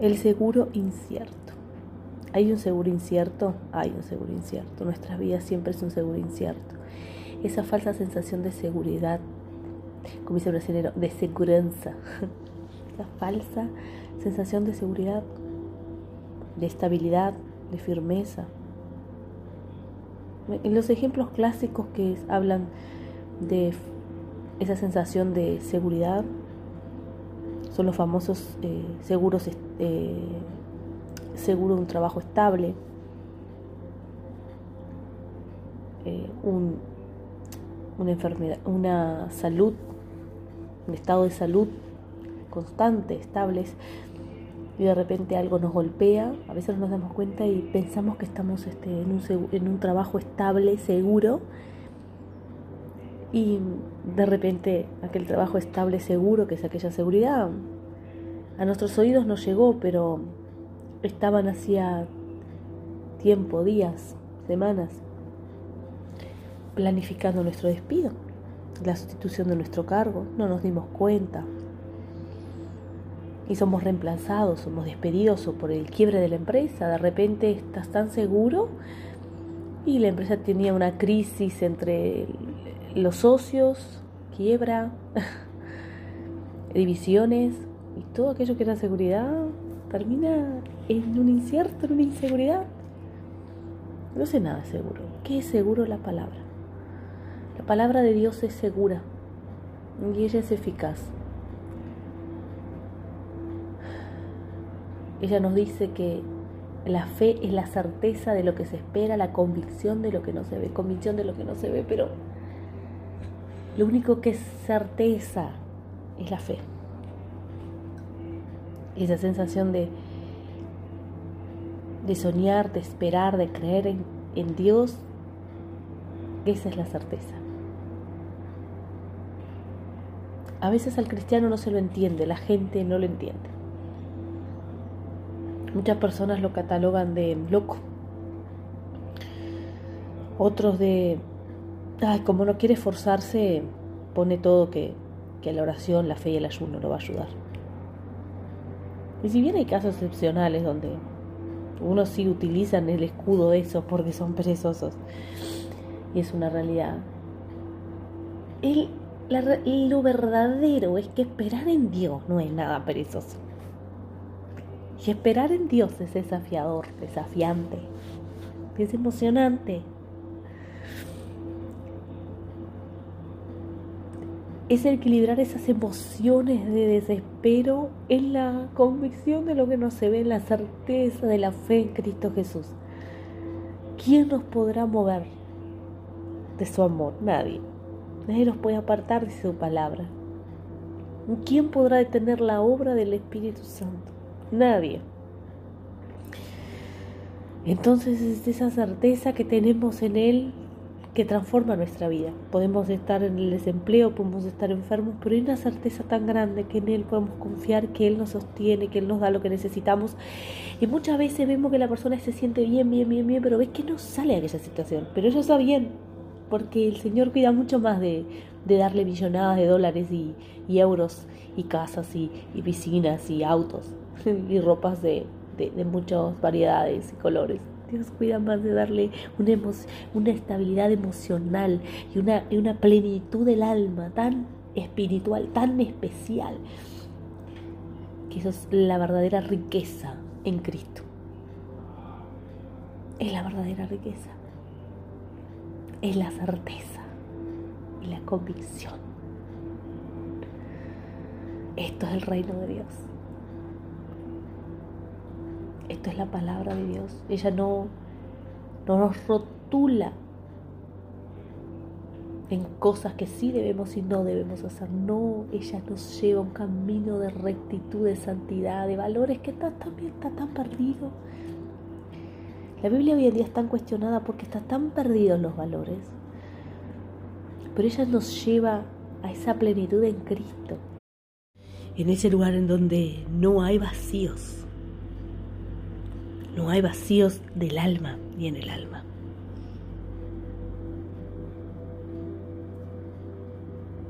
El seguro incierto. ¿Hay un seguro incierto? Hay un seguro incierto. Nuestra vida siempre es un seguro incierto. Esa falsa sensación de seguridad, como dice el brasileño, de seguridad. Esa falsa sensación de seguridad, de estabilidad, de firmeza. En los ejemplos clásicos que hablan de esa sensación de seguridad son los famosos eh, seguros, eh, seguro un trabajo estable, eh, una enfermedad, una salud, un estado de salud constante, estable, y de repente algo nos golpea, a veces no nos damos cuenta y pensamos que estamos este, en, un, en un trabajo estable, seguro, y de repente aquel trabajo estable, seguro, que es aquella seguridad, a nuestros oídos no llegó, pero estaban hacía tiempo, días, semanas, planificando nuestro despido, la sustitución de nuestro cargo, no nos dimos cuenta. Y somos reemplazados, somos despedidos o por el quiebre de la empresa. De repente estás tan seguro y la empresa tenía una crisis entre los socios, quiebra, divisiones y todo aquello que era seguridad termina en un incierto, en una inseguridad. No sé nada seguro. ¿Qué es seguro la palabra? La palabra de Dios es segura y ella es eficaz. Ella nos dice que la fe es la certeza de lo que se espera, la convicción de lo que no se ve, convicción de lo que no se ve, pero lo único que es certeza es la fe. Esa sensación de, de soñar, de esperar, de creer en, en Dios, esa es la certeza. A veces al cristiano no se lo entiende, la gente no lo entiende. Muchas personas lo catalogan de loco. Otros de ay, como no quiere esforzarse, pone todo que, que la oración, la fe y el ayuno lo va a ayudar. Y si bien hay casos excepcionales donde unos sí utilizan el escudo de eso porque son perezosos, y es una realidad, el, lo verdadero es que esperar en Dios no es nada perezoso. Y esperar en Dios es desafiador, desafiante, es emocionante, es equilibrar esas emociones de desespero en la convicción de lo que no se ve, en la certeza de la fe en Cristo Jesús. ¿Quién nos podrá mover de su amor? Nadie. Nadie nos puede apartar de su palabra. ¿Quién podrá detener la obra del Espíritu Santo? Nadie. Entonces es esa certeza que tenemos en Él que transforma nuestra vida. Podemos estar en el desempleo, podemos estar enfermos, pero hay una certeza tan grande que en Él podemos confiar, que Él nos sostiene, que Él nos da lo que necesitamos. Y muchas veces vemos que la persona se siente bien, bien, bien, bien, pero ves que no sale a aquella situación. Pero ella está bien, porque el Señor cuida mucho más de, darle millonadas de dólares y, euros y casas y, piscinas y autos y ropas de, de muchas variedades y colores. Dios cuida más de darle una, estabilidad emocional y una plenitud del alma tan espiritual, tan especial, que eso es la verdadera riqueza en Cristo. Es la verdadera riqueza. Es la certeza y la convicción. Esto es el reino de Dios. Esto es la palabra de Dios. Ella no, no nos rotula en cosas que sí debemos y no debemos hacer. No, ella nos lleva un camino de rectitud, de santidad, de valores que también está tan perdido. La Biblia hoy en día es tan cuestionada porque está tan perdido en los valores. Pero ella nos lleva a esa plenitud en Cristo. En ese lugar en donde no hay vacíos, no hay vacíos del alma ni en el alma.